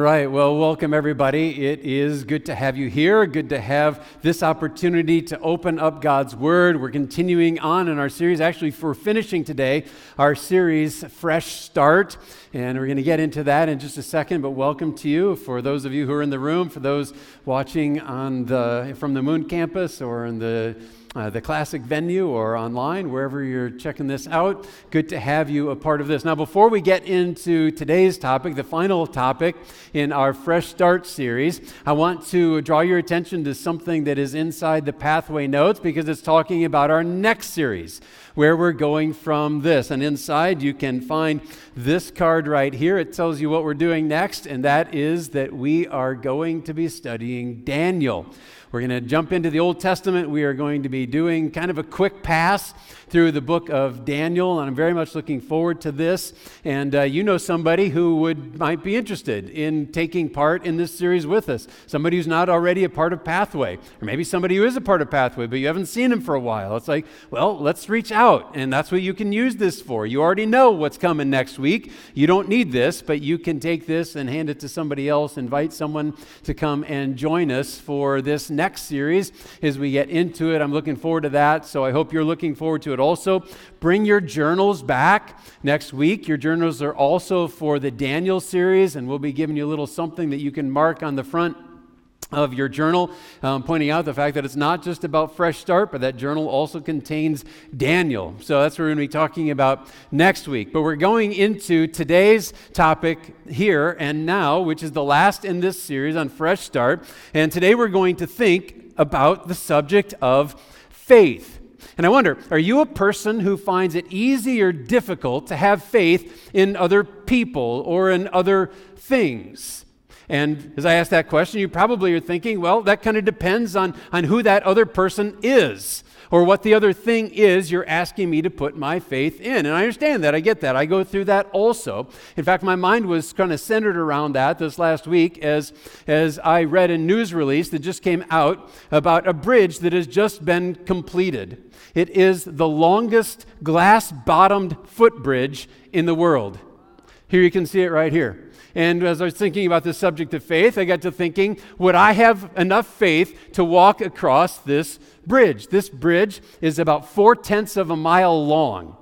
right. Well, welcome everybody. It is good to have you here. Good to have this opportunity to open up God's Word. We're continuing on in our series. Actually, we're finishing today our series, Fresh Start. And we're going to get into that in just a second. But welcome to you for those of you who are in the room, for those watching on the, from the Moon campus or in the uh, the classic venue or online, wherever you're checking this out. Good to have you a part of this. Now, before we get into today's topic, the final topic in our Fresh Start series, I want to draw your attention to something that is inside the pathway notes because it's talking about our next series, where we're going from this. And inside, you can find this card right here. It tells you what we're doing next, and that is that we are going to be studying Daniel. We're going to jump into the Old Testament. We are going to be doing kind of a quick pass through the book of Daniel, and I'm very much looking forward to this. And uh, you know somebody who would might be interested in taking part in this series with us. Somebody who's not already a part of Pathway, or maybe somebody who is a part of Pathway, but you haven't seen him for a while. It's like, well, let's reach out, and that's what you can use this for. You already know what's coming next week. You don't need this, but you can take this and hand it to somebody else. Invite someone to come and join us for this next series as we get into it. I'm looking forward to that, so I hope you're looking forward to it also. Bring your journals back next week. Your journals are also for the Daniel series, and we'll be giving you a little something that you can mark on the front of your journal, um, pointing out the fact that it's not just about Fresh Start, but that journal also contains Daniel. So that's what we're going to be talking about next week. But we're going into today's topic here and now, which is the last in this series on Fresh Start. And today we're going to think about the subject of faith. And I wonder, are you a person who finds it easy or difficult to have faith in other people or in other things? And as I ask that question, you probably are thinking, well, that kind of depends on, on who that other person is or what the other thing is you're asking me to put my faith in. And I understand that. I get that. I go through that also. In fact, my mind was kind of centered around that this last week as, as I read a news release that just came out about a bridge that has just been completed. It is the longest glass bottomed footbridge in the world. Here you can see it right here. And as I was thinking about the subject of faith, I got to thinking, would I have enough faith to walk across this bridge? This bridge is about four tenths of a mile long.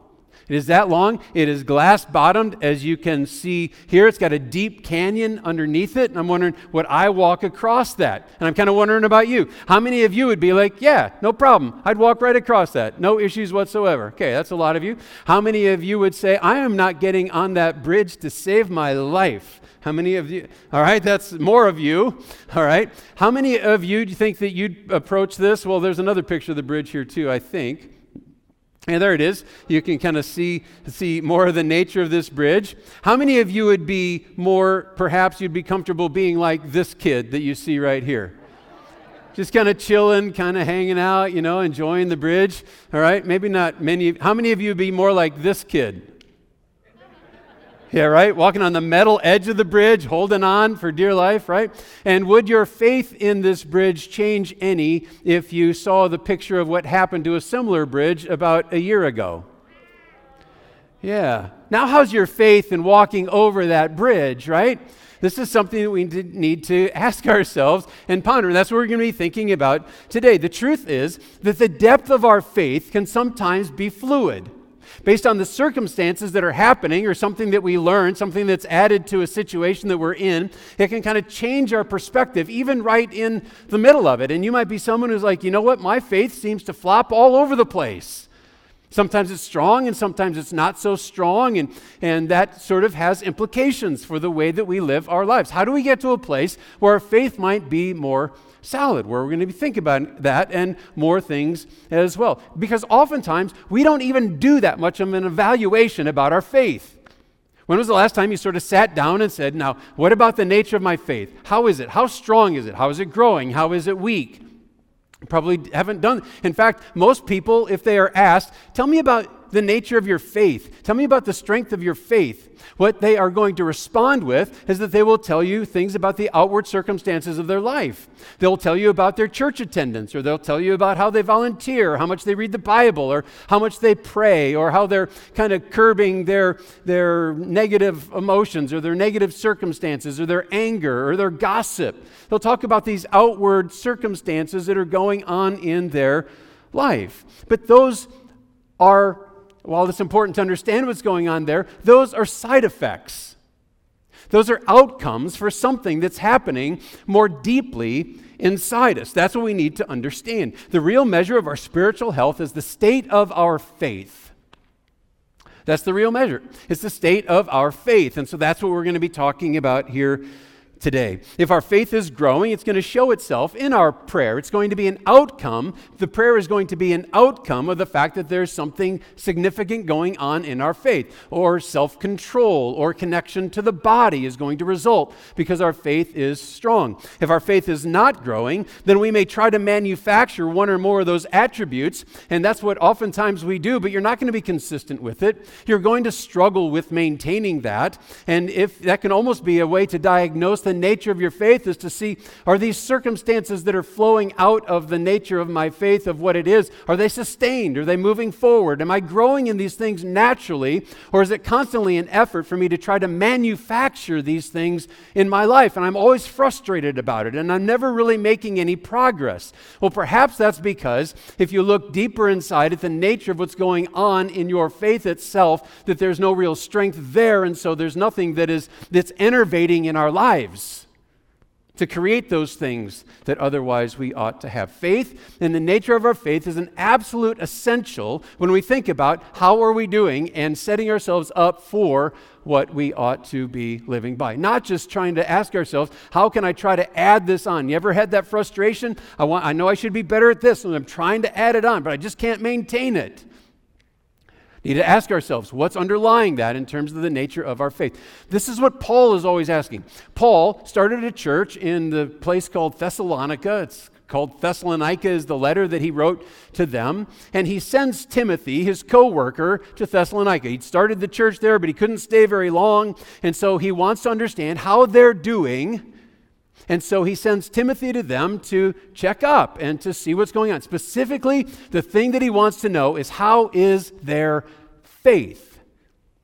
It is that long. It is glass bottomed, as you can see here. It's got a deep canyon underneath it. And I'm wondering, would I walk across that? And I'm kind of wondering about you. How many of you would be like, yeah, no problem. I'd walk right across that. No issues whatsoever. Okay, that's a lot of you. How many of you would say, I am not getting on that bridge to save my life? How many of you? All right, that's more of you. All right. How many of you do you think that you'd approach this? Well, there's another picture of the bridge here, too, I think. And there it is. You can kind of see, see more of the nature of this bridge. How many of you would be more, perhaps you'd be comfortable being like this kid that you see right here? Just kind of chilling, kind of hanging out, you know, enjoying the bridge. All right? Maybe not many. How many of you would be more like this kid? Yeah, right? Walking on the metal edge of the bridge, holding on for dear life, right? And would your faith in this bridge change any if you saw the picture of what happened to a similar bridge about a year ago? Yeah. Now, how's your faith in walking over that bridge, right? This is something that we need to ask ourselves and ponder. And that's what we're going to be thinking about today. The truth is that the depth of our faith can sometimes be fluid based on the circumstances that are happening or something that we learn, something that's added to a situation that we're in, it can kind of change our perspective, even right in the middle of it. And you might be someone who's like, you know what, my faith seems to flop all over the place. Sometimes it's strong and sometimes it's not so strong, and, and that sort of has implications for the way that we live our lives. How do we get to a place where our faith might be more solid, where we're going to be thinking about that and more things as well. Because oftentimes we don't even do that much of an evaluation about our faith. When was the last time you sort of sat down and said, Now, what about the nature of my faith? How is it? How strong is it? How is it growing? How is it weak? Probably haven't done. In fact, most people, if they are asked, Tell me about the nature of your faith. Tell me about the strength of your faith. What they are going to respond with is that they will tell you things about the outward circumstances of their life. They'll tell you about their church attendance, or they'll tell you about how they volunteer, how much they read the Bible, or how much they pray, or how they're kind of curbing their, their negative emotions, or their negative circumstances, or their anger, or their gossip. They'll talk about these outward circumstances that are going on in their life. But those are while it's important to understand what's going on there, those are side effects. Those are outcomes for something that's happening more deeply inside us. That's what we need to understand. The real measure of our spiritual health is the state of our faith. That's the real measure. It's the state of our faith. And so that's what we're going to be talking about here today. If our faith is growing, it's going to show itself in our prayer. It's going to be an outcome. The prayer is going to be an outcome of the fact that there's something significant going on in our faith, or self control, or connection to the body is going to result because our faith is strong. If our faith is not growing, then we may try to manufacture one or more of those attributes, and that's what oftentimes we do, but you're not going to be consistent with it. You're going to struggle with maintaining that, and if that can almost be a way to diagnose the nature of your faith is to see are these circumstances that are flowing out of the nature of my faith, of what it is, are they sustained? Are they moving forward? Am I growing in these things naturally? Or is it constantly an effort for me to try to manufacture these things in my life? And I'm always frustrated about it, and I'm never really making any progress. Well, perhaps that's because if you look deeper inside at the nature of what's going on in your faith itself, that there's no real strength there, and so there's nothing that is that's enervating in our lives to create those things that otherwise we ought to have. Faith and the nature of our faith is an absolute essential when we think about how are we doing and setting ourselves up for what we ought to be living by. Not just trying to ask ourselves, how can I try to add this on? You ever had that frustration? I want I know I should be better at this and I'm trying to add it on, but I just can't maintain it need to ask ourselves what's underlying that in terms of the nature of our faith. This is what Paul is always asking. Paul started a church in the place called Thessalonica. It's called Thessalonica is the letter that he wrote to them and he sends Timothy his co-worker to Thessalonica. He'd started the church there but he couldn't stay very long and so he wants to understand how they're doing and so he sends Timothy to them to check up and to see what's going on. Specifically, the thing that he wants to know is how is their faith?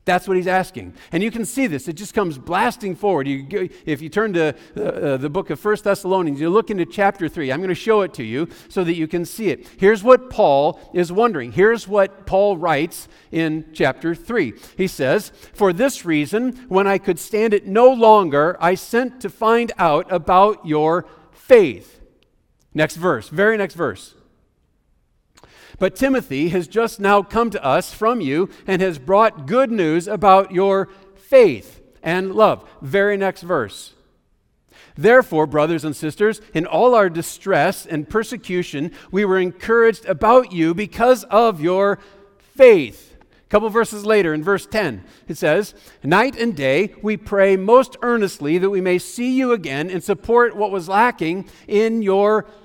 That's what he's asking. And you can see this. It just comes blasting forward. You, if you turn to uh, uh the book of First Thessalonians, you look into chapter 3. I'm going to show it to you so that you can see it. Here's what Paul is wondering. Here's what Paul writes in chapter 3. He says, For this reason, when I could stand it no longer, I sent to find out about your faith. Next verse, very next verse. But Timothy has just now come to us from you and has brought good news about your faith and love. Very next verse. Therefore, brothers and sisters, in all our distress and persecution, we were encouraged about you because of your faith. A couple verses later, in verse 10, it says, Night and day we pray most earnestly that we may see you again and support what was lacking in your faith.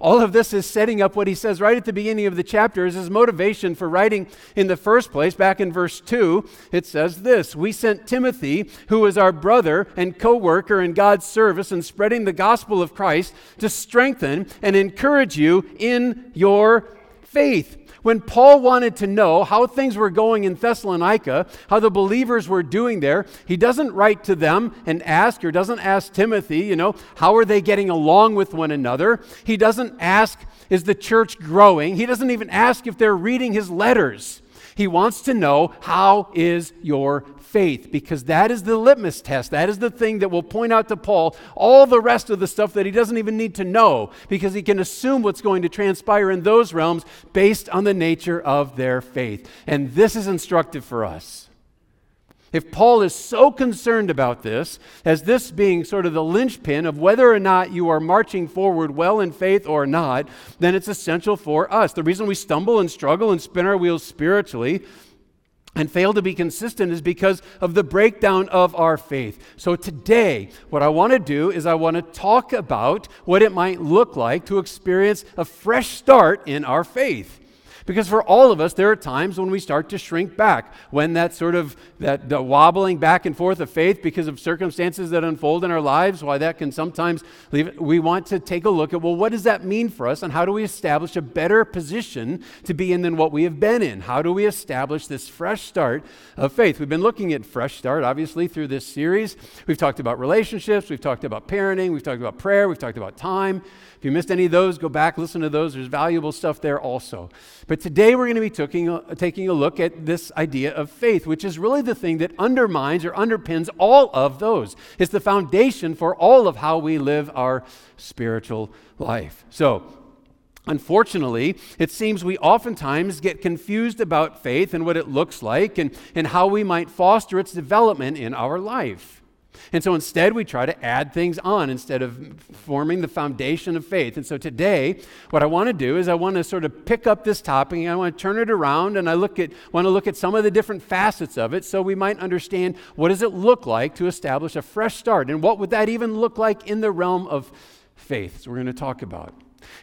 All of this is setting up what he says right at the beginning of the chapter as his motivation for writing in the first place. Back in verse 2, it says this We sent Timothy, who is our brother and co worker in God's service and spreading the gospel of Christ, to strengthen and encourage you in your faith when Paul wanted to know how things were going in Thessalonica, how the believers were doing there, he doesn't write to them and ask, or doesn't ask Timothy, you know, how are they getting along with one another? He doesn't ask, is the church growing? He doesn't even ask if they're reading his letters. He wants to know, how is your faith because that is the litmus test. That is the thing that will point out to Paul all the rest of the stuff that he doesn't even need to know because he can assume what's going to transpire in those realms based on the nature of their faith. And this is instructive for us. If Paul is so concerned about this, as this being sort of the linchpin of whether or not you are marching forward well in faith or not, then it's essential for us. The reason we stumble and struggle and spin our wheels spiritually and fail to be consistent is because of the breakdown of our faith. So, today, what I want to do is I want to talk about what it might look like to experience a fresh start in our faith. Because for all of us, there are times when we start to shrink back, when that sort of that wobbling back and forth of faith because of circumstances that unfold in our lives, why that can sometimes leave we want to take a look at, well, what does that mean for us and how do we establish a better position to be in than what we have been in? How do we establish this fresh start of faith? We've been looking at fresh start, obviously, through this series. We've talked about relationships, we've talked about parenting, we've talked about prayer, we've talked about time. If you missed any of those, go back, listen to those. There's valuable stuff there also. But today we're going to be taking, taking a look at this idea of faith, which is really the thing that undermines or underpins all of those. It's the foundation for all of how we live our spiritual life. So, Unfortunately, it seems we oftentimes get confused about faith and what it looks like and, and how we might foster its development in our life. And so instead, we try to add things on instead of forming the foundation of faith. And so today, what I want to do is I want to sort of pick up this topic and I want to turn it around and I look at, want to look at some of the different facets of it so we might understand what does it look like to establish a fresh start and what would that even look like in the realm of faith. So we're going to talk about.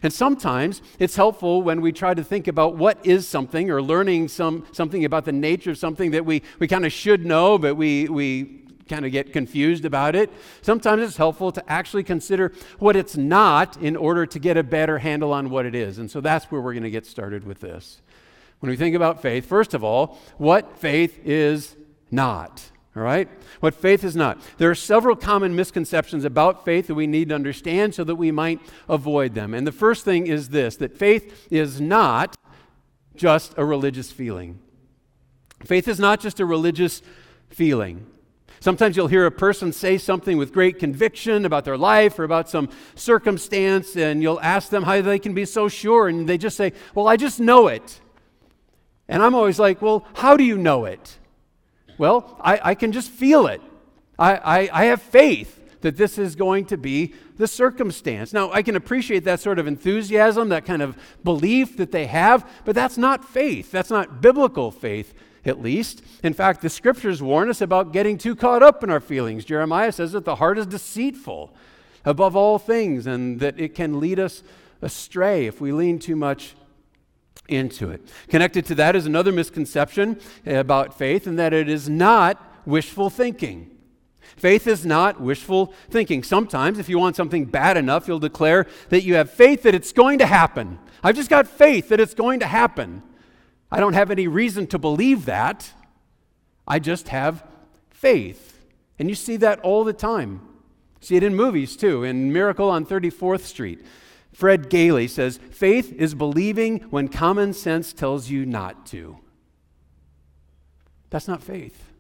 And sometimes it's helpful when we try to think about what is something or learning some, something about the nature of something that we, we kind of should know, but we, we kind of get confused about it. Sometimes it's helpful to actually consider what it's not in order to get a better handle on what it is. And so that's where we're going to get started with this. When we think about faith, first of all, what faith is not. All right? What faith is not. There are several common misconceptions about faith that we need to understand so that we might avoid them. And the first thing is this that faith is not just a religious feeling. Faith is not just a religious feeling. Sometimes you'll hear a person say something with great conviction about their life or about some circumstance, and you'll ask them how they can be so sure, and they just say, Well, I just know it. And I'm always like, Well, how do you know it? Well, I, I can just feel it. I, I, I have faith that this is going to be the circumstance. Now, I can appreciate that sort of enthusiasm, that kind of belief that they have, but that's not faith. That's not biblical faith at least. In fact, the scriptures warn us about getting too caught up in our feelings. Jeremiah says that the heart is deceitful above all things and that it can lead us astray if we lean too much into it. Connected to that is another misconception about faith, and that it is not wishful thinking. Faith is not wishful thinking. Sometimes, if you want something bad enough, you'll declare that you have faith that it's going to happen. I've just got faith that it's going to happen. I don't have any reason to believe that. I just have faith. And you see that all the time. See it in movies too. In Miracle on 34th Street, Fred Gailey says, Faith is believing when common sense tells you not to. That's not faith.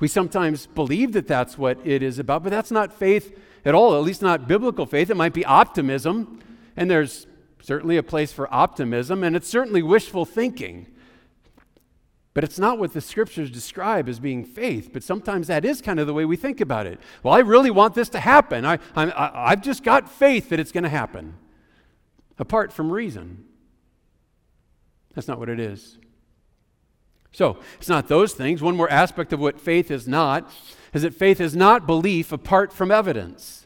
We sometimes believe that that's what it is about, but that's not faith at all, at least not biblical faith. It might be optimism, and there's certainly a place for optimism, and it's certainly wishful thinking. But it's not what the scriptures describe as being faith. But sometimes that is kind of the way we think about it. Well, I really want this to happen. I, I, I've just got faith that it's going to happen, apart from reason. That's not what it is. So, it's not those things. One more aspect of what faith is not is that faith is not belief apart from evidence.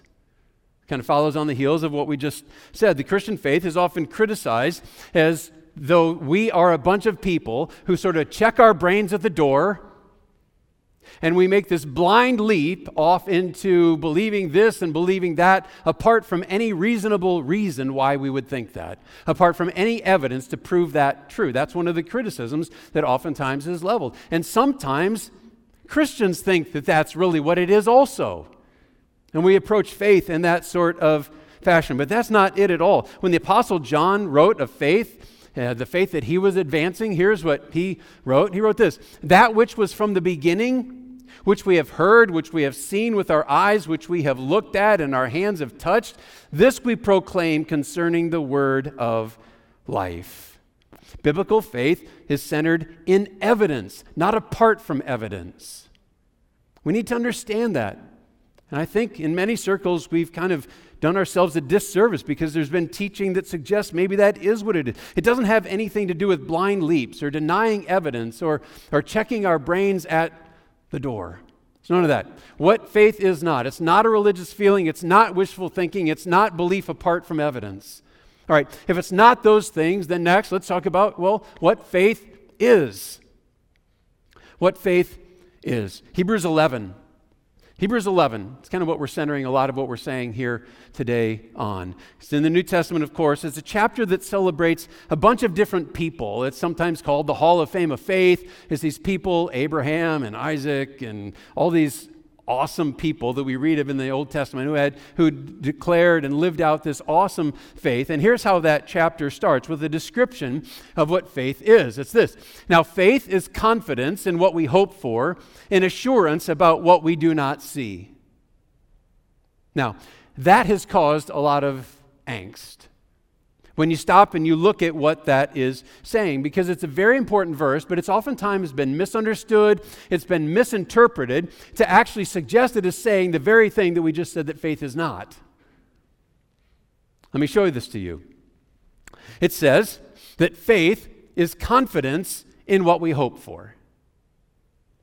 Kind of follows on the heels of what we just said. The Christian faith is often criticized as though we are a bunch of people who sort of check our brains at the door and we make this blind leap off into believing this and believing that apart from any reasonable reason why we would think that, apart from any evidence to prove that true. That's one of the criticisms that oftentimes is leveled. And sometimes Christians think that that's really what it is also. And we approach faith in that sort of fashion. But that's not it at all. When the Apostle John wrote of faith, uh, the faith that he was advancing, here's what he wrote. He wrote this That which was from the beginning, which we have heard, which we have seen with our eyes, which we have looked at and our hands have touched, this we proclaim concerning the word of life. Biblical faith is centered in evidence, not apart from evidence. We need to understand that. And I think in many circles we've kind of done ourselves a disservice because there's been teaching that suggests maybe that is what it is. It doesn't have anything to do with blind leaps or denying evidence or, or checking our brains at the door. It's none of that. What faith is not, it's not a religious feeling, it's not wishful thinking, it's not belief apart from evidence. All right, if it's not those things, then next let's talk about, well, what faith is. What faith is. Hebrews 11. Hebrews 11, it's kind of what we're centering a lot of what we're saying here today on. It's in the New Testament, of course. It's a chapter that celebrates a bunch of different people. It's sometimes called the Hall of Fame of Faith. It's these people, Abraham and Isaac and all these awesome people that we read of in the Old Testament who had who declared and lived out this awesome faith. And here's how that chapter starts with a description of what faith is. It's this. Now faith is confidence in what we hope for and assurance about what we do not see. Now, that has caused a lot of angst when you stop and you look at what that is saying, because it's a very important verse, but it's oftentimes been misunderstood, it's been misinterpreted to actually suggest it is saying the very thing that we just said that faith is not. Let me show you this to you. It says that faith is confidence in what we hope for.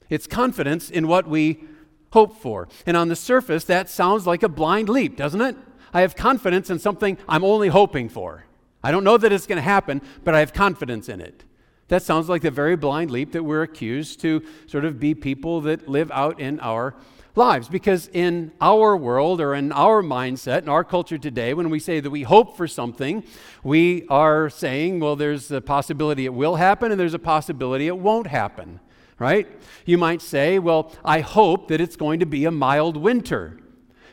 It's confidence in what we hope for. And on the surface, that sounds like a blind leap, doesn't it? I have confidence in something I'm only hoping for. I don't know that it's going to happen, but I have confidence in it. That sounds like the very blind leap that we're accused to sort of be people that live out in our lives. Because in our world or in our mindset, in our culture today, when we say that we hope for something, we are saying, well, there's a possibility it will happen and there's a possibility it won't happen, right? You might say, well, I hope that it's going to be a mild winter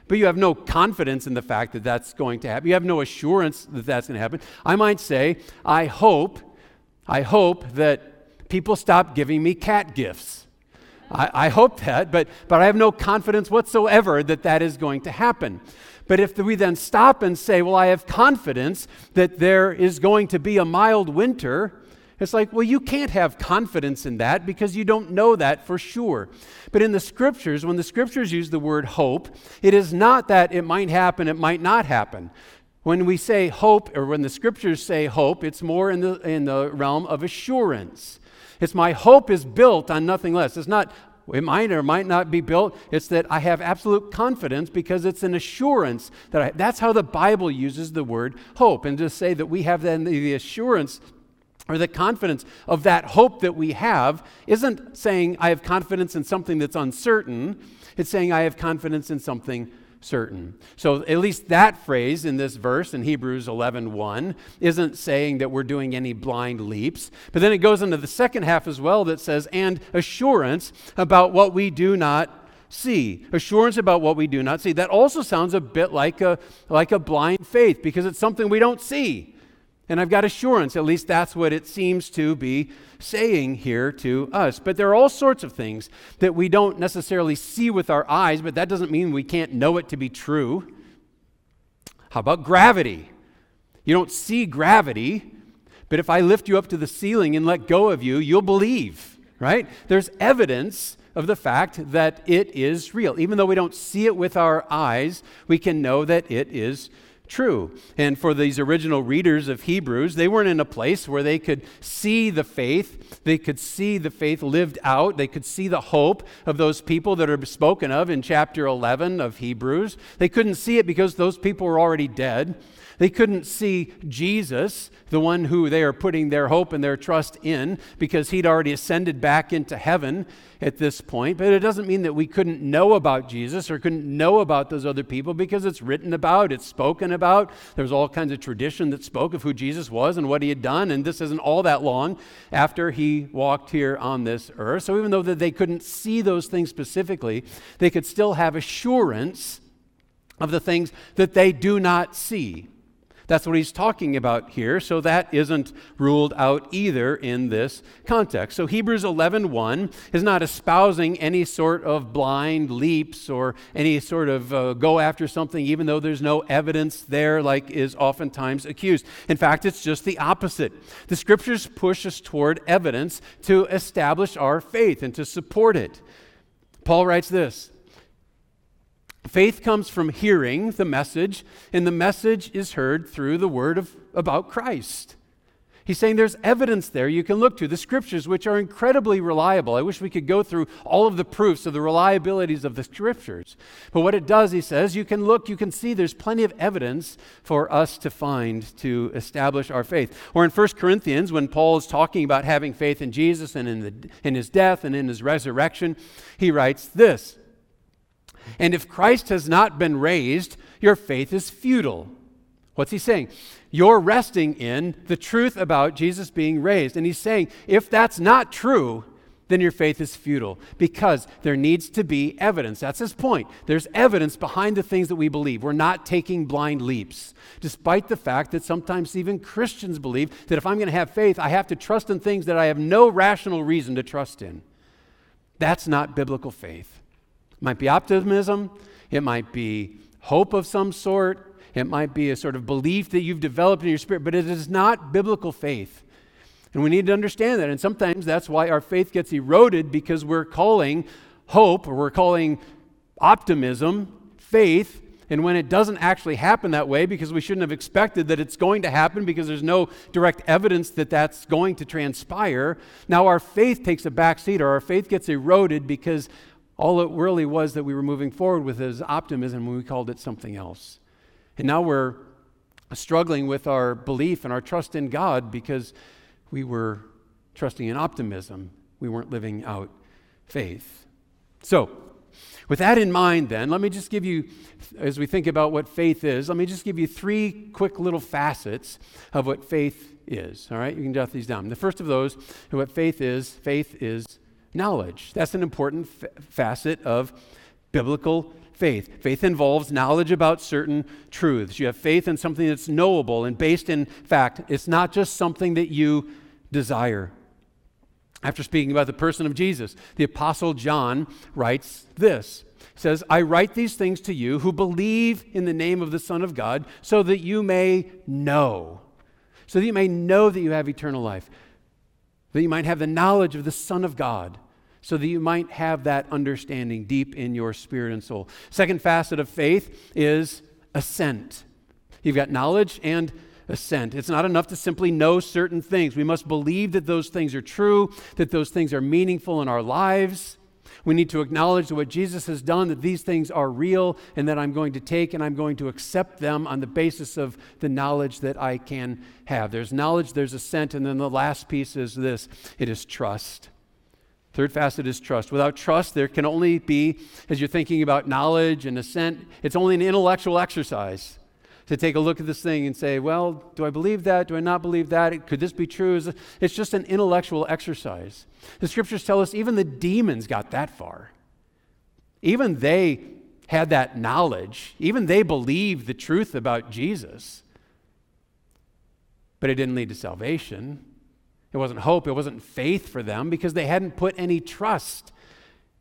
but you have no confidence in the fact that that's going to happen. You have no assurance that that's going to happen. I might say, I hope, I hope that people stop giving me cat gifts. I, I hope that, but, but I have no confidence whatsoever that that is going to happen. But if we then stop and say, well, I have confidence that there is going to be a mild winter, it's like, well, you can't have confidence in that because you don't know that for sure. But in the scriptures, when the scriptures use the word hope, it is not that it might happen, it might not happen. When we say hope, or when the scriptures say hope, it's more in the, in the realm of assurance. It's my hope is built on nothing less. It's not, it might or might not be built. It's that I have absolute confidence because it's an assurance that I, that's how the Bible uses the word hope. And to say that we have then the assurance or the confidence of that hope that we have isn't saying I have confidence in something that's uncertain. It's saying I have confidence in something certain. So at least that phrase in this verse in Hebrews 11:1 isn't saying that we're doing any blind leaps. But then it goes into the second half as well that says and assurance about what we do not see. Assurance about what we do not see. That also sounds a bit like a like a blind faith because it's something we don't see. And I've got assurance, at least that's what it seems to be saying here to us. But there are all sorts of things that we don't necessarily see with our eyes, but that doesn't mean we can't know it to be true. How about gravity? You don't see gravity, but if I lift you up to the ceiling and let go of you, you'll believe, right? There's evidence of the fact that it is real. Even though we don't see it with our eyes, we can know that it is true. And for these original readers of Hebrews, they weren't in a place where they could see the faith. They could see the faith lived out. They could see the hope of those people that are spoken of in chapter 11 of Hebrews. They couldn't see it because those people were already dead. They couldn't see Jesus, the one who they are putting their hope and their trust in, because he'd already ascended back into heaven at this point. But it doesn't mean that we couldn't know about Jesus or couldn't know about those other people because it's written about, it's spoken about. There's all kinds of tradition that spoke of who Jesus was and what he had done. And this isn't all that long after he walked here on this earth. So even though that they couldn't see those things specifically, they could still have assurance of the things that they do not see. That's what he's talking about here, so that isn't ruled out either in this context. So Hebrews 11:1 is not espousing any sort of blind leaps or any sort of uh, go after something even though there's no evidence there like is oftentimes accused. In fact, it's just the opposite. The scriptures push us toward evidence to establish our faith and to support it. Paul writes this Faith comes from hearing the message, and the message is heard through the word of, about Christ. He's saying there's evidence there you can look to, the scriptures, which are incredibly reliable. I wish we could go through all of the proofs of the reliabilities of the scriptures. But what it does, he says, you can look, you can see there's plenty of evidence for us to find to establish our faith. Or in 1 Corinthians, when Paul is talking about having faith in Jesus and in, the, in his death and in his resurrection, he writes this And if Christ has not been raised, your faith is futile. What's he saying? you're resting in the truth about Jesus being raised. And he's saying, if that's not true, then your faith is futile because there needs to be evidence. That's his point. There's evidence behind the things that we believe. We're not taking blind leaps, despite the fact that sometimes even Christians believe that if I'm going to have faith, I have to trust in things that I have no rational reason to trust in. That's not biblical faith. It might be optimism, it might be hope of some sort, it might be a sort of belief that you've developed in your spirit, but it is not biblical faith. And we need to understand that. And sometimes that's why our faith gets eroded because we're calling hope or we're calling optimism faith. And when it doesn't actually happen that way, because we shouldn't have expected that it's going to happen because there's no direct evidence that that's going to transpire, now our faith takes a backseat or our faith gets eroded because all it really was that we were moving forward with is optimism when we called it something else. And now we're struggling with our belief and our trust in God because we were trusting in optimism. We weren't living out faith. So, with that in mind, then, let me just give you, as we think about what faith is, let me just give you three quick little facets of what faith is. All right, you can jot these down. The first of those, what faith is, faith is knowledge. That's an important facet of biblical faith. Faith involves knowledge about certain truths. You have faith in something that's knowable and based in fact. It's not just something that you desire. After speaking about the person of Jesus, the Apostle John writes this. He says, I write these things to you who believe in the name of the Son of God, so that you may know. So that you may know that you have eternal life. That you might have the knowledge of the Son of God so that you might have that understanding deep in your spirit and soul. Second facet of faith is assent. You've got knowledge and assent. It's not enough to simply know certain things. We must believe that those things are true, that those things are meaningful in our lives. We need to acknowledge what Jesus has done, that these things are real, and that I'm going to take and I'm going to accept them on the basis of the knowledge that I can have. There's knowledge, there's assent, and then the last piece is this it is trust. Third facet is trust. Without trust, there can only be, as you're thinking about knowledge and assent, it's only an intellectual exercise to take a look at this thing and say, well, do I believe that? Do I not believe that? Could this be true? It's just an intellectual exercise. The scriptures tell us even the demons got that far. Even they had that knowledge. Even they believed the truth about Jesus. But it didn't lead to salvation. It wasn't hope, it wasn't faith for them because they hadn't put any trust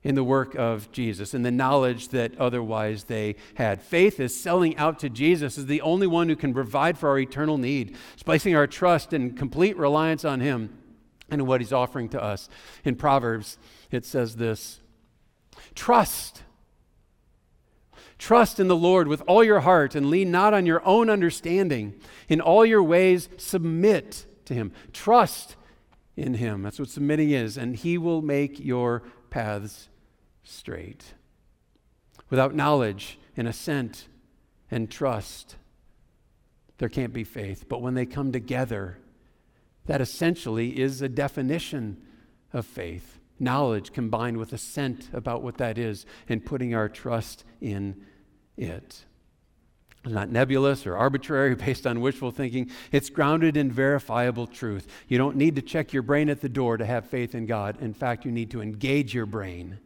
in the work of Jesus and the knowledge that otherwise they had. Faith is selling out to Jesus as the only one who can provide for our eternal need. Placing our trust and complete reliance on Him and what He's offering to us. In Proverbs, it says this Trust. Trust in the Lord with all your heart and lean not on your own understanding. In all your ways, submit to Him. Trust in him. That's what submitting is. And he will make your paths straight. Without knowledge and assent and trust, there can't be faith. But when they come together, that essentially is a definition of faith. Knowledge combined with assent about what that is and putting our trust in it. Not nebulous or arbitrary based on wishful thinking. It's grounded in verifiable truth. You don't need to check your brain at the door to have faith in God. In fact, you need to engage your brain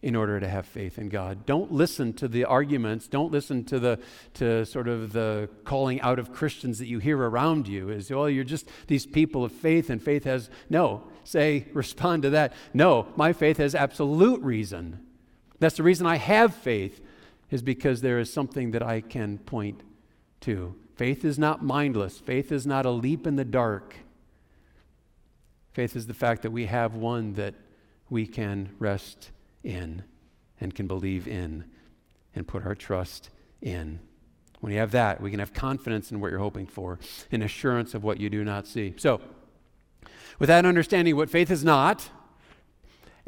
in order to have faith in God. Don't listen to the arguments. Don't listen to the to sort of the calling out of Christians that you hear around you is, well you're just these people of faith and faith has no. Say respond to that. No, my faith has absolute reason. That's the reason I have faith is because there is something that I can point to. Faith is not mindless, faith is not a leap in the dark. Faith is the fact that we have one that we can rest in and can believe in and put our trust in. When you have that, we can have confidence in what you're hoping for, and assurance of what you do not see. So, with that understanding what faith is not,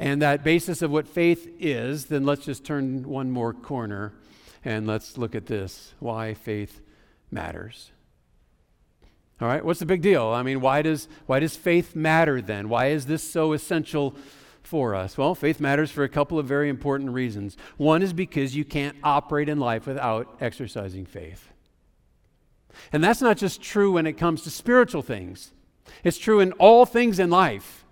and that basis of what faith is, then let's just turn one more corner and let's look at this why faith matters. All right, what's the big deal? I mean, why does, why does faith matter then? Why is this so essential for us? Well, faith matters for a couple of very important reasons. One is because you can't operate in life without exercising faith. And that's not just true when it comes to spiritual things, it's true in all things in life.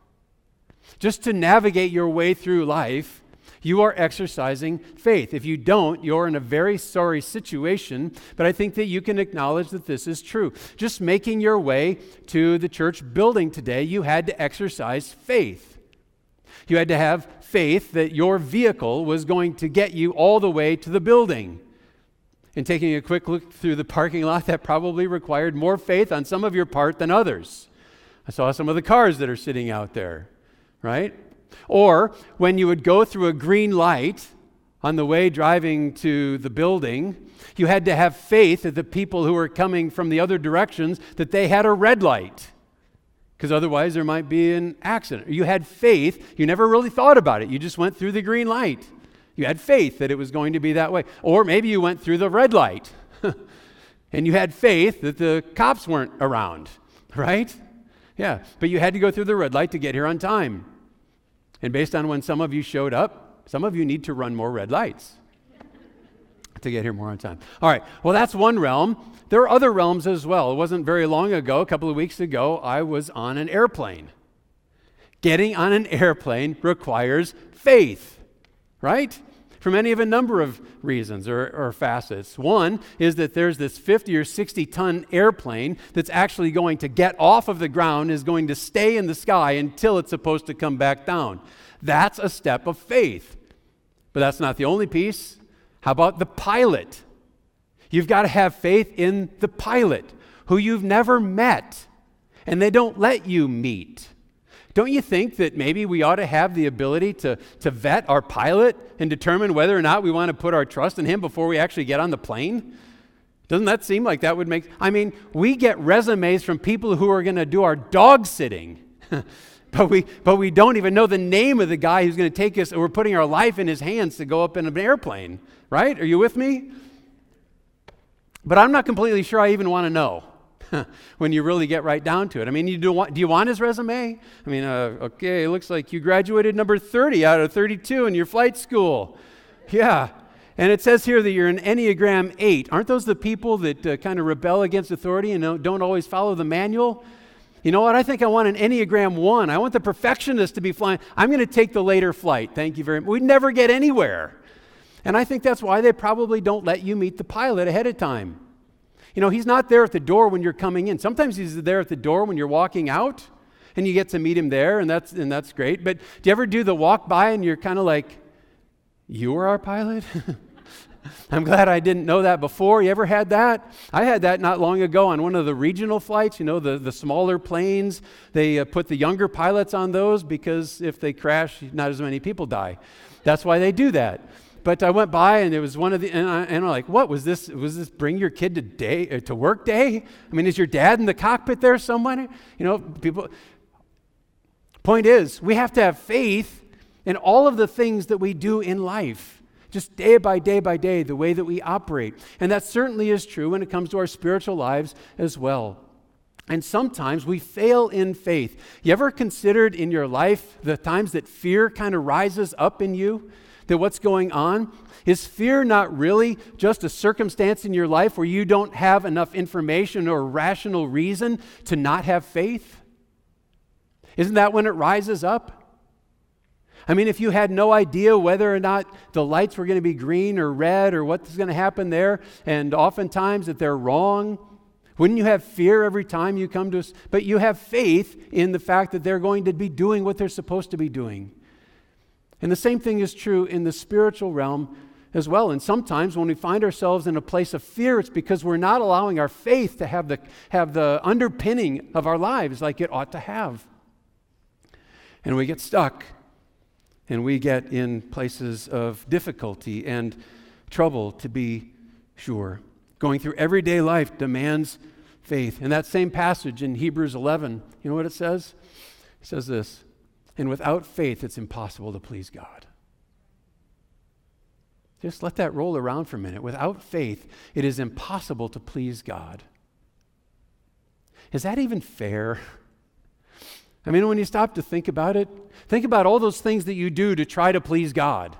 Just to navigate your way through life, you are exercising faith. If you don't, you're in a very sorry situation, but I think that you can acknowledge that this is true. Just making your way to the church building today, you had to exercise faith. You had to have faith that your vehicle was going to get you all the way to the building. And taking a quick look through the parking lot, that probably required more faith on some of your part than others. I saw some of the cars that are sitting out there, right? Or when you would go through a green light on the way driving to the building, you had to have faith that the people who were coming from the other directions that they had a red light because otherwise there might be an accident. You had faith, you never really thought about it. You just went through the green light. You had faith that it was going to be that way. Or maybe you went through the red light and you had faith that the cops weren't around, right? Yeah, but you had to go through the red light to get here on time. And based on when some of you showed up, some of you need to run more red lights to get here more on time. All right, well, that's one realm. There are other realms as well. It wasn't very long ago, a couple of weeks ago, I was on an airplane. Getting on an airplane requires faith, right? From any of a number of reasons or, or, facets. One is that there's this 50 or 60 ton airplane that's actually going to get off of the ground, is going to stay in the sky until it's supposed to come back down. That's a step of faith. But that's not the only piece. How about the pilot? You've got to have faith in the pilot who you've never met and they don't let you meet. Don't you think that maybe we ought to have the ability to, to vet our pilot and determine whether or not we want to put our trust in him before we actually get on the plane? Doesn't that seem like that would make? I mean, we get resumes from people who are going to do our dog sitting. but we, but we don't even know the name of the guy who's going to take us, we're putting our life in his hands to go up in an airplane, right? Are you with me? But I'm not completely sure I even want to know. when you really get right down to it. I mean, you do, want, do you want his resume? I mean, uh, okay, it looks like you graduated number 30 out of 32 in your flight school. Yeah. And it says here that you're an Enneagram 8. Aren't those the people that uh, kind of rebel against authority and don't, don't always follow the manual? You know what? I think I want an Enneagram 1. I want the perfectionist to be flying. I'm going to take the later flight. Thank you very much. We'd never get anywhere. And I think that's why they probably don't let you meet the pilot ahead of time. You know, he's not there at the door when you're coming in. Sometimes he's there at the door when you're walking out and you get to meet him there and that's and that's great. But do you ever do the walk by and you're kind of like you were our pilot? I'm glad I didn't know that before. You ever had that? I had that not long ago on one of the regional flights, you know, the, the smaller planes. They uh, put the younger pilots on those because if they crash, not as many people die. That's why they do that. But I went by and it was one of the, and, I, I'm like, what was this? Was this bring your kid to day uh, to work day? I mean, is your dad in the cockpit there somewhere? You know, people. Point is, we have to have faith in all of the things that we do in life, just day by day by day, the way that we operate. And that certainly is true when it comes to our spiritual lives as well. And sometimes we fail in faith. You ever considered in your life the times that fear kind of rises up in you? That what's going on? Is fear not really just a circumstance in your life where you don't have enough information or rational reason to not have faith? Isn't that when it rises up? I mean, if you had no idea whether or not the lights were going to be green or red or what's going to happen there, and oftentimes that they're wrong, wouldn't you have fear every time you come to us? But you have faith in the fact that they're going to be doing what they're supposed to be doing. And the same thing is true in the spiritual realm as well. And sometimes when we find ourselves in a place of fear, it's because we're not allowing our faith to have the, have the underpinning of our lives like it ought to have. And we get stuck and we get in places of difficulty and trouble, to be sure. going through everyday life demands faith. In that same passage in Hebrews 11, you know what it says? It says this And without faith, it's impossible to please God. Just let that roll around for a minute. Without faith, it is impossible to please God. Is that even fair? I mean, when you stop to think about it, think about all those things that you do to try to please God.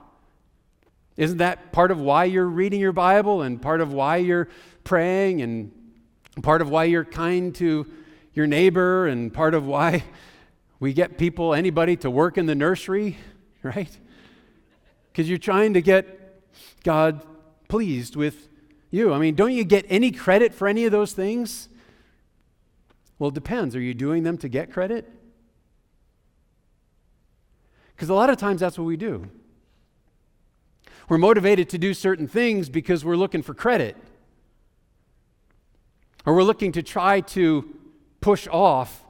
Isn't that part of why you're reading your Bible and part of why you're praying and part of why you're kind to your neighbor and part of why we get people, anybody, to work in the nursery, right? Because you're trying to get God pleased with you. I mean, don't you get any credit for any of those things? Well, it depends. Are you doing them to get credit? Because a lot of times that's what we do. We're motivated to do certain things because we're looking for credit. Or we're looking to try to push off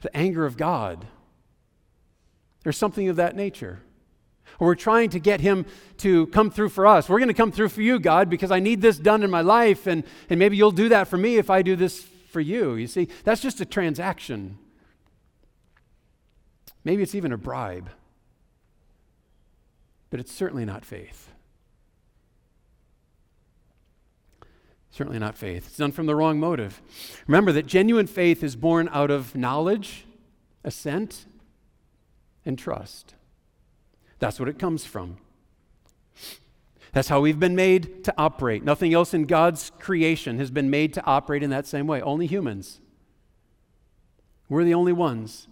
the anger of God. There's something of that nature. We're trying to get Him to come through for us. We're going to come through for you, God, because I need this done in my life, and, and maybe you'll do that for me if I do this for you. You see, that's just a transaction. Maybe it's even a bribe, but it's certainly not faith. Certainly not faith. It's done from the wrong motive. Remember that genuine faith is born out of knowledge, assent, and trust. That's what it comes from. That's how we've been made to operate. Nothing else in God's creation has been made to operate in that same way, only humans. We're the only ones.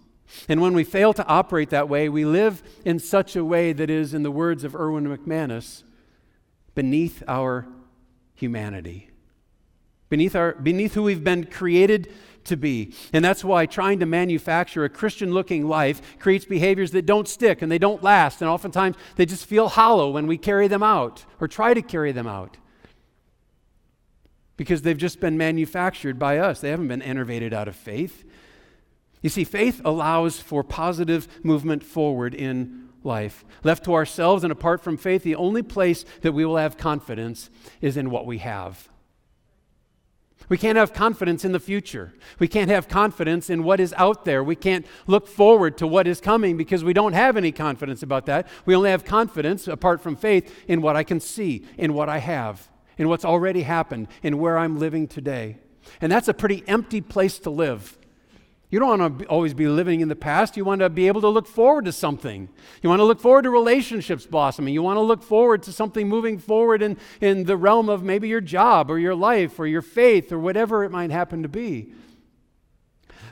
And when we fail to operate that way, we live in such a way that is, in the words of Erwin McManus, beneath our humanity, beneath, our, beneath who we've been created to be. And that's why trying to manufacture a Christian looking life creates behaviors that don't stick and they don't last. And oftentimes they just feel hollow when we carry them out or try to carry them out because they've just been manufactured by us. They haven't been enervated out of faith. You see, faith allows for positive movement forward in life. Left to ourselves and apart from faith, the only place that we will have confidence is in what we have. We can't have confidence in the future. We can't have confidence in what is out there. We can't look forward to what is coming because we don't have any confidence about that. We only have confidence, apart from faith, in what I can see, in what I have, in what's already happened, in where I'm living today. And that's a pretty empty place to live. You don't want to always be living in the past. You want to be able to look forward to something. You want to look forward to relationships blossoming. You want to look forward to something moving forward in, in the realm of maybe your job or your life or your faith or whatever it might happen to be.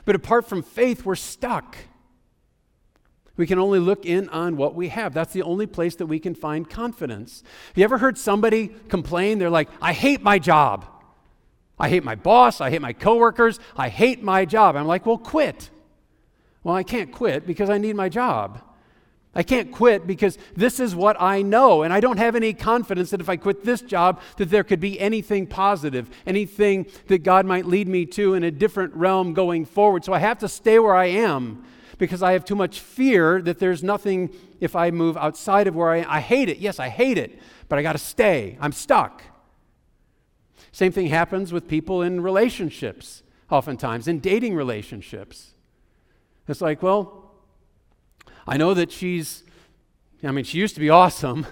But apart from faith, we're stuck. We can only look in on what we have. That's the only place that we can find confidence. Have you ever heard somebody complain? They're like, I hate my job. I hate my boss. I hate my coworkers. I hate my job. I'm like, well, quit. Well, I can't quit because I need my job. I can't quit because this is what I know, and I don't have any confidence that if I quit this job, that there could be anything positive, anything that God might lead me to in a different realm going forward. So I have to stay where I am because I have too much fear that there's nothing if I move outside of where I am. I hate it. Yes, I hate it, but I got to stay. I'm stuck. Same thing happens with people in relationships, oftentimes, in dating relationships. It's like, well, I know that she's, I mean, she used to be awesome,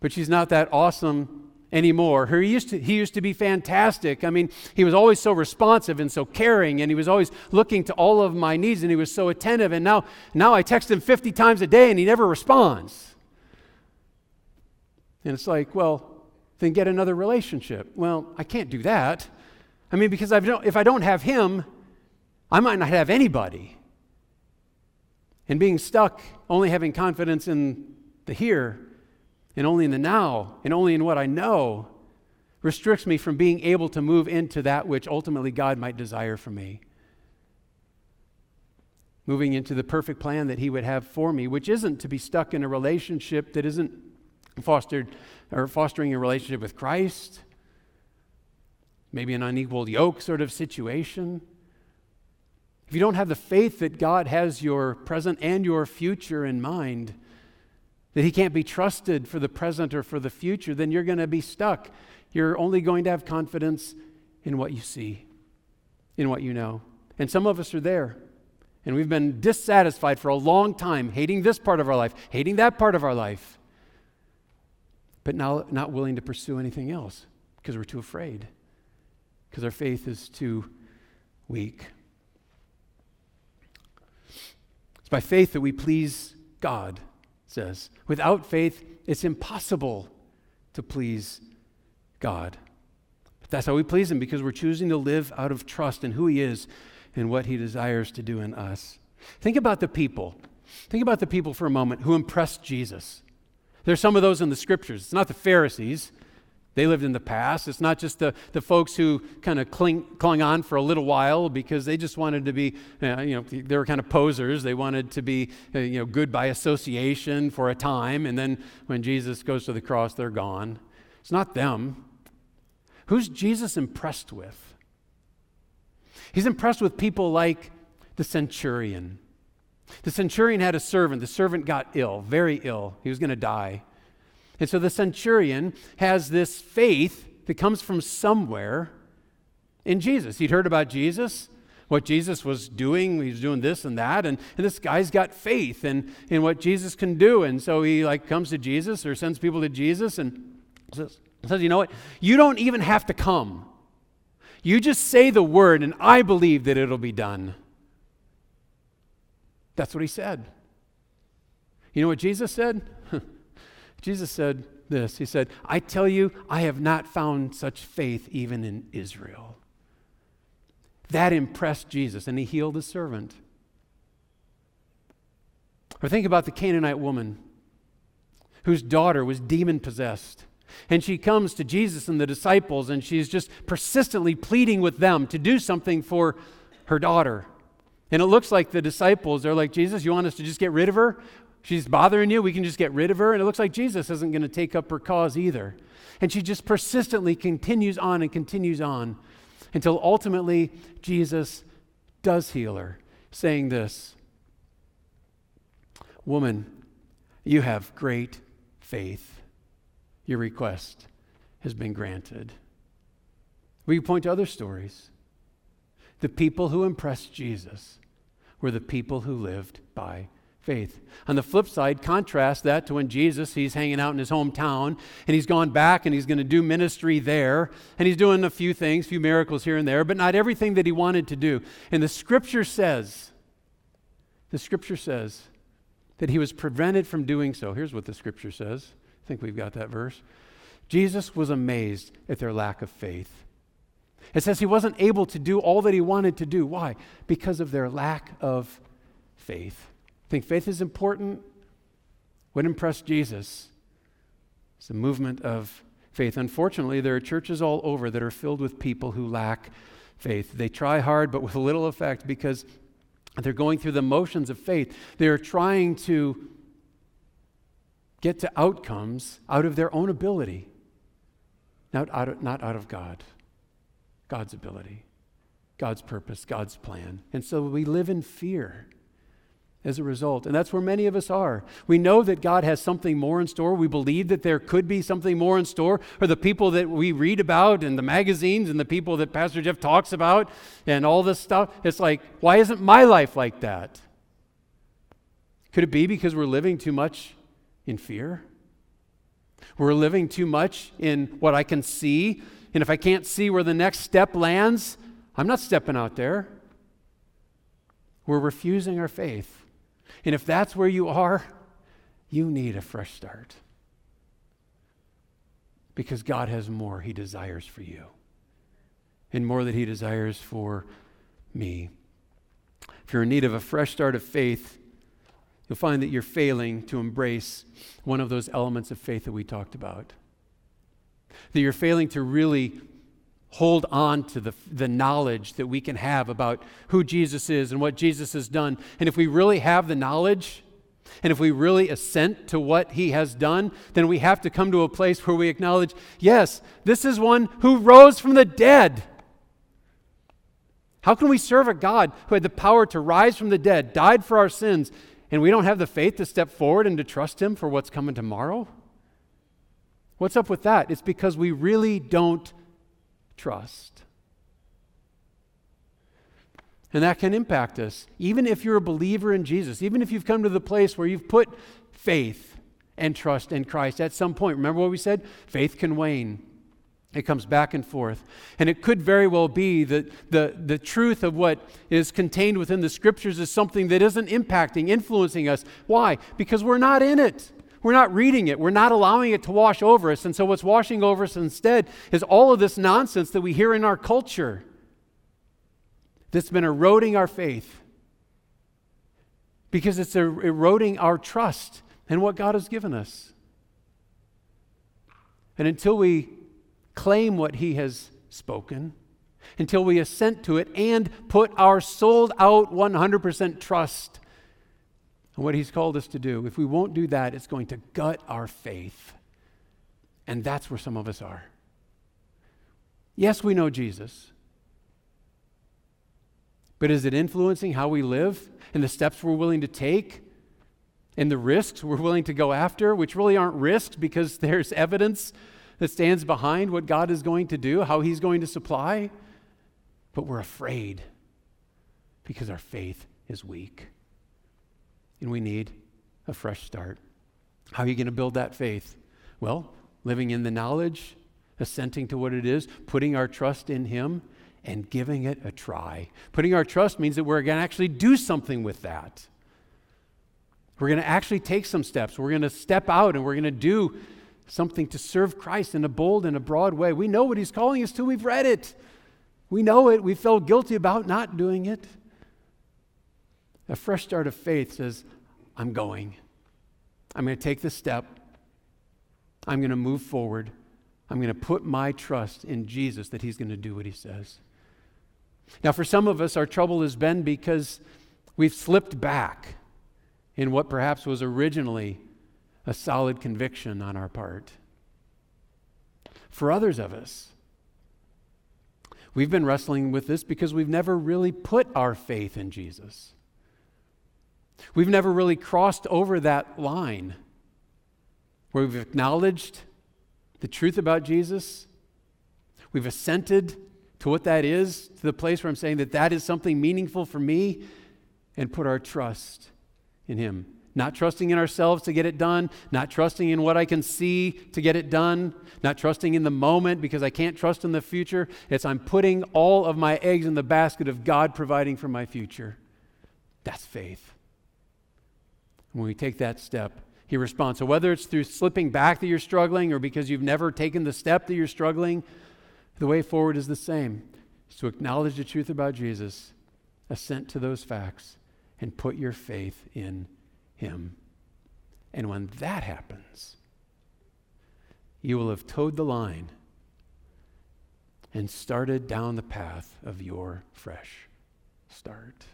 but she's not that awesome anymore. He, used to, he used to be fantastic. I mean, he was always so responsive and so caring, and he was always looking to all of my needs, and he was so attentive. And now, now I text him 50 times a day, and he never responds. And it's like, well, then get another relationship. Well, I can't do that. I mean, because if I don't have him, I might not have anybody. And being stuck, only having confidence in the here, and only in the now, and only in what I know, restricts me from being able to move into that which ultimately God might desire for me. Moving into the perfect plan that He would have for me, which isn't to be stuck in a relationship that isn't fostered or fostering a relationship with Christ, maybe an unequal yoke sort of situation. If you don't have the faith that God has your present and your future in mind, that He can't be trusted for the present or for the future, then you're going to be stuck. You're only going to have confidence in what you see, in what you know. And some of us are there. And we've been dissatisfied for a long time, hating this part of our life, hating that part of our life, but now not willing to pursue anything else because we're too afraid, because our faith is too weak. It's by faith that we please God, says. Without faith, it's impossible to please God. But that's how we please Him because we're choosing to live out of trust in who He is and what He desires to do in us. Think about the people. Think about the people for a moment who impressed Jesus. There's some of those in the scriptures. It's not the Pharisees. They lived in the past. It's not just the, the folks who kind of cling, clung on for a little while because they just wanted to be, uh, you know, they were kind of posers. They wanted to be, uh, you know, good by association for a time. And then when Jesus goes to the cross, they're gone. It's not them. Who's Jesus impressed with? He's impressed with people like the centurion. The centurion had a servant. The servant got ill, very ill. He was going to die. And so the centurion has this faith that comes from somewhere in Jesus. He'd heard about Jesus, what Jesus was doing. He was doing this and that. And, and this guy's got faith in, in what Jesus can do. And so he like comes to Jesus or sends people to Jesus and says, says, you know what? You don't even have to come. You just say the word, and I believe that it'll be done. That's what he said. You know what Jesus said? Jesus said this He said, I tell you, I have not found such faith even in Israel. That impressed Jesus, and he healed his servant. Or think about the Canaanite woman whose daughter was demon possessed. And she comes to Jesus and the disciples, and she's just persistently pleading with them to do something for her daughter. And it looks like the disciples are like, Jesus, you want us to just get rid of her? She's bothering you. We can just get rid of her. And it looks like Jesus isn't going to take up her cause either. And she just persistently continues on and continues on until ultimately Jesus does heal her, saying this Woman, you have great faith. Your request has been granted. We point to other stories. The people who impressed Jesus were the people who lived by faith. On the flip side, contrast that to when Jesus, he's hanging out in his hometown and he's gone back and he's going to do ministry there and he's doing a few things, a few miracles here and there, but not everything that he wanted to do. And the scripture says, the scripture says that he was prevented from doing so. Here's what the scripture says. I think we've got that verse. Jesus was amazed at their lack of faith. It says he wasn't able to do all that he wanted to do. Why? Because of their lack of faith. I think faith is important. What impressed Jesus is the movement of faith. Unfortunately, there are churches all over that are filled with people who lack faith. They try hard, but with little effect because they're going through the motions of faith. They're trying to get to outcomes out of their own ability, not out of, not out of God. God's ability, God's purpose, God's plan. And so we live in fear as a result. And that's where many of us are. We know that God has something more in store. We believe that there could be something more in store for the people that we read about in the magazines and the people that Pastor Jeff talks about and all this stuff. It's like, why isn't my life like that? Could it be because we're living too much in fear? We're living too much in what I can see and if I can't see where the next step lands, I'm not stepping out there. We're refusing our faith. And if that's where you are, you need a fresh start. Because God has more He desires for you, and more that He desires for me. If you're in need of a fresh start of faith, you'll find that you're failing to embrace one of those elements of faith that we talked about that you're failing to really hold on to the, the knowledge that we can have about who Jesus is and what Jesus has done. And if we really have the knowledge, and if we really assent to what he has done, then we have to come to a place where we acknowledge yes, this is one who rose from the dead. How can we serve a God who had the power to rise from the dead, died for our sins, and we don't have the faith to step forward and to trust him for what's coming tomorrow? What's up with that? It's because we really don't trust. And that can impact us. Even if you're a believer in Jesus, even if you've come to the place where you've put faith and trust in Christ at some point. Remember what we said? Faith can wane. It comes back and forth. And it could very well be that the, the truth of what is contained within the scriptures is something that isn't impacting, influencing us. Why? Because we're not in it. We're not reading it. We're not allowing it to wash over us. And so, what's washing over us instead is all of this nonsense that we hear in our culture that's been eroding our faith because it's er, eroding our trust in what God has given us. And until we claim what He has spoken, until we assent to it and put our sold out 100% trust in what He's called us to do, if we won't do that, it's going to gut our faith. And that's where some of us are. Yes, we know Jesus. But is it influencing how we live and the steps we're willing to take and the risks we're willing to go after, which really aren't risks because there's evidence that stands behind what God is going to do, how He's going to supply? But we're afraid because our faith is weak. And we need a fresh start. How are you going to build that faith? Well, living in the knowledge, assenting to what it is, putting our trust in Him, and giving it a try. Putting our trust means that we're going to actually do something with that. We're going to actually take some steps. We're going to step out and we're going to do something to serve Christ in a bold and a broad way. We know what He's calling us to, we've read it. We know it. We felt guilty about not doing it. A fresh start of faith says, I'm going. I'm going to take the step. I'm going to move forward. I'm going to put my trust in Jesus that He's going to do what He says. Now, for some of us, our trouble has been because we've slipped back in what perhaps was originally a solid conviction on our part. For others of us, we've been wrestling with this because we've never really put our faith in Jesus. We've never really crossed over that line where we've acknowledged the truth about Jesus, we've assented to what that is, to the place where I'm saying that that is something meaningful for me, and put our trust in Him. Not trusting in ourselves to get it done, not trusting in what I can see to get it done, not trusting in the moment because I can't trust in the future. It's I'm putting all of my eggs in the basket of God providing for my future. That's faith. When we take that step, He responds. So whether it's through slipping back that you're struggling or because you've never taken the step that you're struggling, the way forward is the same is to acknowledge the truth about Jesus, assent to those facts, and put your faith in Him. And when that happens, you will have toed the line and started down the path of your fresh start.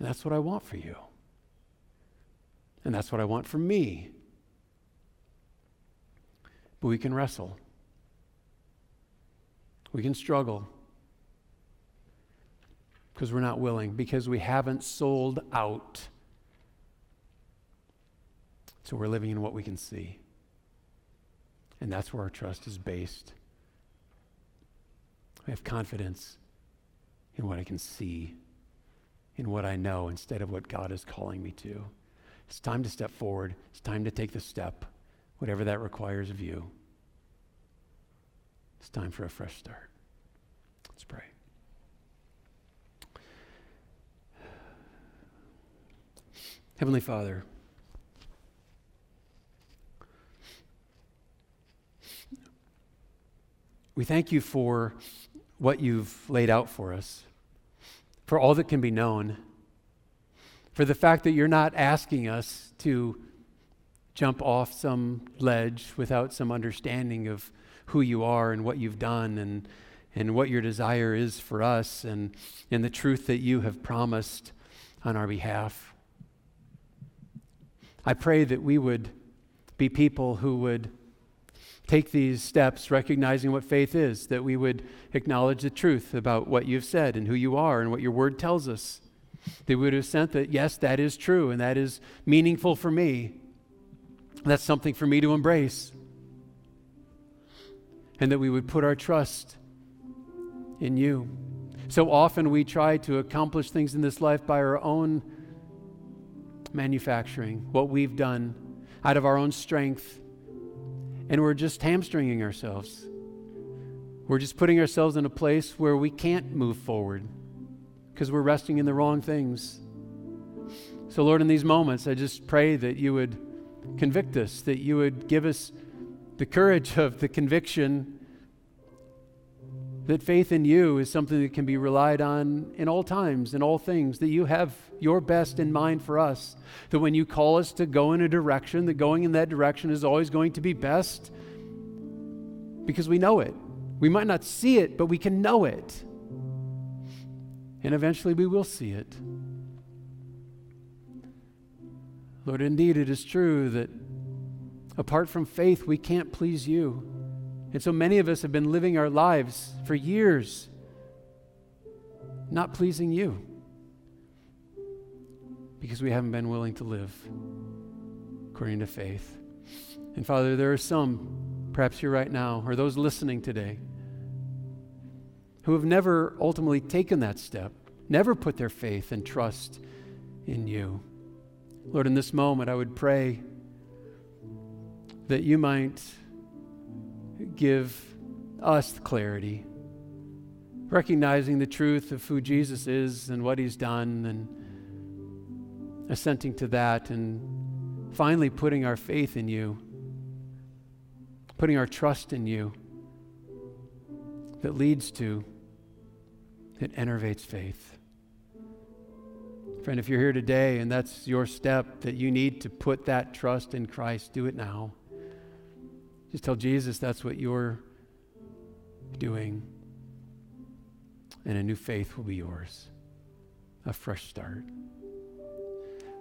And that's what I want for you. And that's what I want for me. But we can wrestle. We can struggle because we're not willing, because we haven't sold out. So we're living in what we can see. And that's where our trust is based. I have confidence in what I can see, in what I know, instead of what God is calling me to. It's time to step forward. It's time to take the step, whatever that requires of you. It's time for a fresh start. Let's pray. Heavenly Father, we thank you for what you've laid out for us, for all that can be known, for the fact that you're not asking us to jump off some ledge without some understanding of who you are and what you've done and, and what your desire is for us and, and the truth that you have promised on our behalf. I pray that we would be people who would take these steps recognizing what faith is, that we would acknowledge the truth about what you've said and who you are and what your word tells us. We would have sent that, yes, that is true and that is meaningful for me. That's something for me to embrace. and that we would put our trust in you. So often we try to accomplish things in this life by our own manufacturing, what we've done out of our own strength, and we're just hamstringing ourselves. We're just putting ourselves in a place where we can't move forward because we're resting in the wrong things. So, Lord, in these moments, I just pray that you would convict us, that you would give us the courage of the conviction that faith in you is something that can be relied on in all times, in all things, that you have your best in mind for us. That when you call us to go in a direction, that going in that direction is always going to be best because we know it. We might not see it, but we can know it. And eventually we will see it. Lord, indeed, it is true that apart from faith, we can't please you. And so many of us have been living our lives for years not pleasing you because we haven't been willing to live according to faith. And Father, there are some, perhaps here right now, or those listening today, who have never ultimately taken that step, never put their faith and trust in you. Lord, in this moment, I would pray that you might give us clarity, recognizing the truth of who Jesus is and what he's done, and assenting to that, and finally putting our faith in you, putting our trust in you that leads to, that enervates faith. Friend, if you're here today and that's your step, that you need to put that trust in Christ, do it now. Just tell Jesus that's what you're doing. And a new faith will be yours, a fresh start.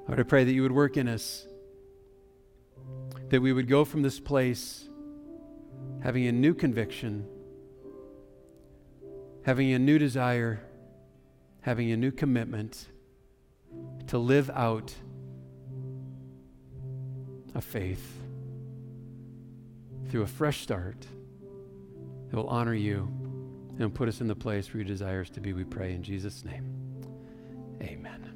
Lord, I pray that you would work in us, that we would go from this place having a new conviction, having a new desire, having a new commitment to live out a faith through a fresh start that will honor you and put us in the place where you desire us to be, we pray in Jesus' name. Amen.